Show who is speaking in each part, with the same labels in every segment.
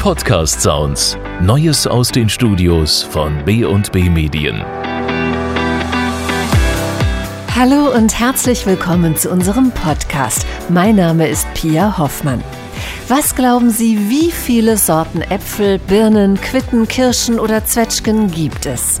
Speaker 1: Podcast Sounds. Neues aus den Studios von B&B Medien.
Speaker 2: Hallo und herzlich willkommen zu unserem Podcast. Mein Name ist Pia Hoffmann. Was glauben Sie, wie viele Sorten Äpfel, Birnen, Quitten, Kirschen oder Zwetschgen gibt es?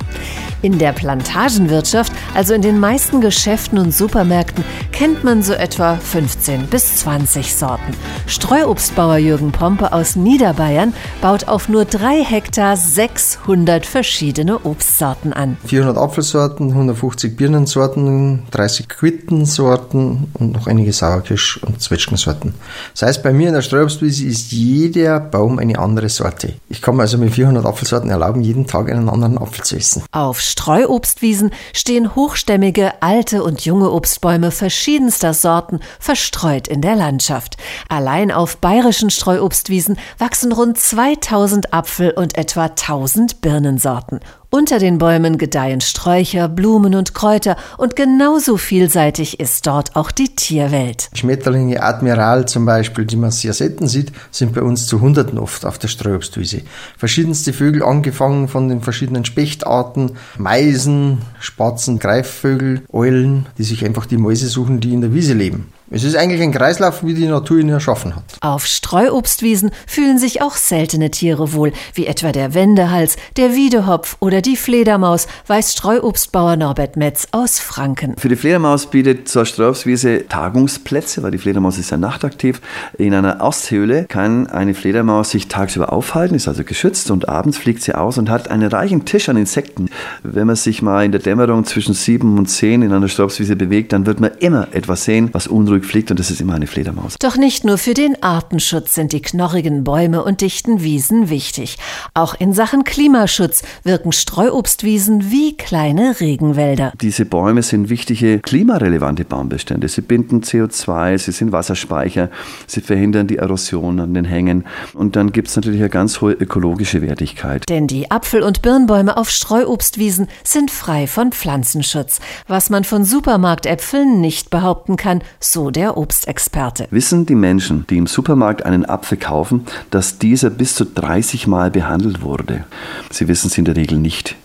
Speaker 2: In der Plantagenwirtschaft, also in den meisten Geschäften und Supermärkten, kennt man so etwa 15 bis 20 Sorten. Streuobstbauer Jürgen Pompe aus Niederbayern baut auf nur drei Hektar 600 verschiedene Obstsorten an.
Speaker 3: 400 Apfelsorten, 150 Birnensorten, 30 Quittensorten und noch einige Sauerkirsch- und Zwetschgensorten. Das heißt, bei mir in der Streuobstwiese ist jeder Baum eine andere Sorte. Ich kann mir also mit 400 Apfelsorten erlauben, jeden Tag einen anderen Apfel zu essen.
Speaker 2: Auf Streuobstwiesen stehen hochstämmige, alte und junge Obstbäume verschiedenster Sorten verstreut in der Landschaft. Allein auf bayerischen Streuobstwiesen wachsen rund 2000 Apfel- und etwa 1000 Birnensorten. Unter den Bäumen gedeihen Sträucher, Blumen und Kräuter und genauso vielseitig ist dort auch die Tierwelt.
Speaker 3: Schmetterlinge, Admiral zum Beispiel, die man sehr selten sieht, sind bei uns zu Hunderten oft auf der Streuobstwiese. Verschiedenste Vögel, angefangen von den verschiedenen Spechtarten, Meisen, Spatzen, Greifvögel, Eulen, die sich einfach die Mäuse suchen, die in der Wiese leben. Es ist eigentlich ein Kreislauf, wie die Natur ihn erschaffen hat.
Speaker 2: Auf Streuobstwiesen fühlen sich auch seltene Tiere wohl, wie etwa der Wendehals, der Wiedehopf oder die Fledermaus, weiß Streuobstbauer Norbert Metz aus Franken.
Speaker 4: Für die Fledermaus bietet zur Streuobstwiese Tagungsplätze, weil die Fledermaus ist ja nachtaktiv. In einer Osthöhle kann eine Fledermaus sich tagsüber aufhalten, ist also geschützt und abends fliegt sie aus und hat einen reichen Tisch an Insekten. Wenn man sich mal in der Dämmerung zwischen sieben und zehn in einer Streuobstwiese bewegt, dann wird man immer etwas sehen, was unruhig fliegt und das ist immer eine Fledermaus.
Speaker 2: Doch nicht nur für den Artenschutz sind die knorrigen Bäume und dichten Wiesen wichtig. Auch in Sachen Klimaschutz wirken Streuobstwiesen wie kleine Regenwälder.
Speaker 4: Diese Bäume sind wichtige klimarelevante Baumbestände. Sie binden CO2, sie sind Wasserspeicher, sie verhindern die Erosion an den Hängen und dann gibt es natürlich eine ganz hohe ökologische Wertigkeit.
Speaker 2: Denn die Apfel- und Birnbäume auf Streuobstwiesen sind frei von Pflanzenschutz, was man von Supermarktäpfeln nicht behaupten kann, so der Obstexperte.
Speaker 4: Wissen die Menschen, die im Supermarkt einen Apfel kaufen, dass dieser bis zu 30 Mal behandelt wurde? Sie wissen es in der Regel nicht.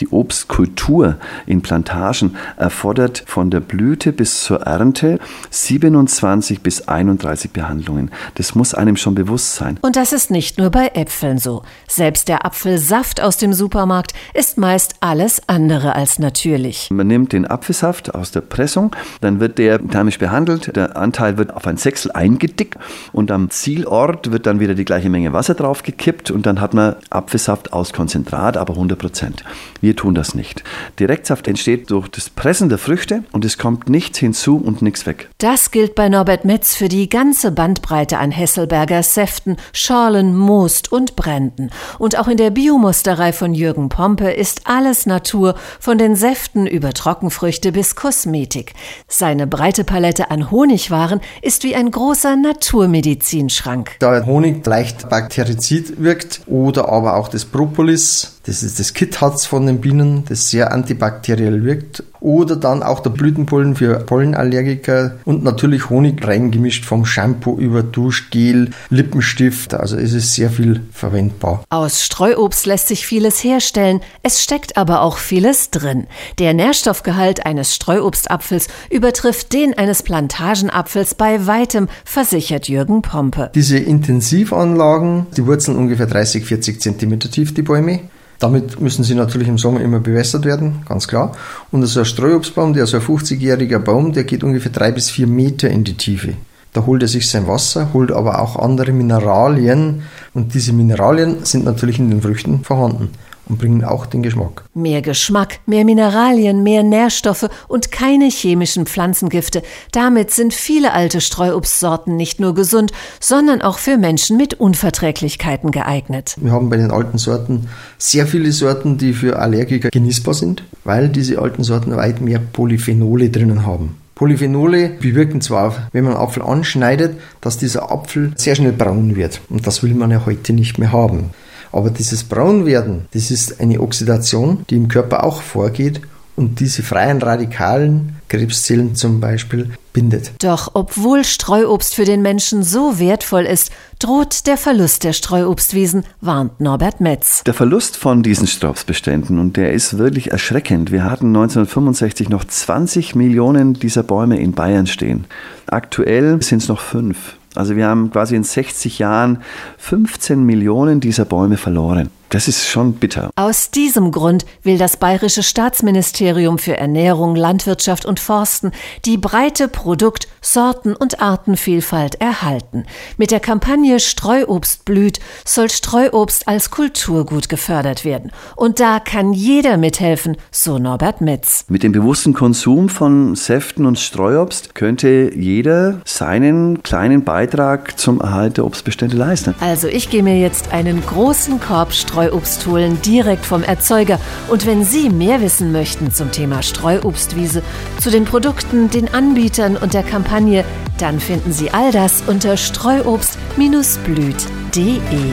Speaker 4: Die Obstkultur in Plantagen erfordert von der Blüte bis zur Ernte 27 bis 31 Behandlungen. Das muss einem schon bewusst sein.
Speaker 2: Und das ist nicht nur bei Äpfeln so. Selbst der Apfelsaft aus dem Supermarkt ist meist alles andere als natürlich.
Speaker 4: Man nimmt den Apfelsaft aus der Pressung, dann wird der thermisch behandelt, der Anteil wird auf ein Sechsel eingedickt und am Zielort wird dann wieder die gleiche Menge Wasser draufgekippt und dann hat man Apfelsaft aus Konzentrat, aber 100 Prozent. Wir tun das nicht. Direktsaft entsteht durch das Pressen der Früchte und es kommt nichts hinzu und nichts weg.
Speaker 2: Das gilt bei Norbert Metz für die ganze Bandbreite an Hesselberger Säften, Schorlen, Most und Bränden. Und auch in der Biomusterei von Jürgen Pompe ist alles Natur, von den Säften über Trockenfrüchte bis Kosmetik. Seine breite Palette an Honigwaren ist wie ein großer Naturmedizinschrank.
Speaker 3: Da Honig leicht bakterizid wirkt oder aber auch das Propolis, das ist das Kitharz von den Bienen, das sehr antibakteriell wirkt. Oder dann auch der Blütenpollen für Pollenallergiker und natürlich Honig reingemischt vom Shampoo über Duschgel, Lippenstift. Also es ist sehr viel verwendbar.
Speaker 2: Aus Streuobst lässt sich vieles herstellen. Es steckt aber auch vieles drin. Der Nährstoffgehalt eines Streuobstapfels übertrifft den eines Plantagenapfels bei weitem, versichert Jürgen Pompe.
Speaker 3: Diese Intensivanlagen, die Wurzeln ungefähr 30, 40 Zentimeter tief, die Bäume. Damit müssen sie natürlich im Sommer immer bewässert werden, ganz klar. Und so ein Streuobstbaum, der so ein 50-jähriger Baum, der geht ungefähr drei bis vier Meter in die Tiefe. Da holt er sich sein Wasser, holt aber auch andere Mineralien. Und diese Mineralien sind natürlich in den Früchten vorhanden und bringen auch den Geschmack.
Speaker 2: Mehr Geschmack, mehr Mineralien, mehr Nährstoffe und keine chemischen Pflanzengifte. Damit sind viele alte Streuobstsorten nicht nur gesund, sondern auch für Menschen mit Unverträglichkeiten geeignet.
Speaker 3: Wir haben bei den alten Sorten sehr viele Sorten, die für Allergiker genießbar sind, weil diese alten Sorten weit mehr Polyphenole drinnen haben. Polyphenole bewirken zwar, wenn man Apfel anschneidet, dass dieser Apfel sehr schnell braun wird. Und das will man ja heute nicht mehr haben. Aber dieses Braunwerden, das ist eine Oxidation, die im Körper auch vorgeht und diese freien Radikalen, Krebszellen zum Beispiel, bindet.
Speaker 2: Doch obwohl Streuobst für den Menschen so wertvoll ist, droht der Verlust der Streuobstwiesen, warnt Norbert Metz.
Speaker 4: Der Verlust von diesen Strauchsbeständen, und der ist wirklich erschreckend. Wir hatten 1965 noch 20 Millionen dieser Bäume in Bayern stehen. Aktuell sind es noch fünf. Also wir haben quasi in 60 Jahren 15 Millionen dieser Bäume verloren. Das ist schon bitter.
Speaker 2: Aus diesem Grund will das Bayerische Staatsministerium für Ernährung, Landwirtschaft und Forsten die breite Produkt-, Sorten- und Artenvielfalt erhalten. Mit der Kampagne Streuobst blüht soll Streuobst als Kulturgut gefördert werden. Und da kann jeder mithelfen, so Norbert Metz.
Speaker 4: Mit dem bewussten Konsum von Säften und Streuobst könnte jeder seinen kleinen Beitrag zum Erhalt der Obstbestände leisten.
Speaker 2: Also ich gehe mir jetzt einen großen Korb Streuobst Streuobstholen direkt vom Erzeuger. Und wenn Sie mehr wissen möchten zum Thema Streuobstwiese, zu den Produkten, den Anbietern und der Kampagne, dann finden Sie all das unter streuobst-blüht.de.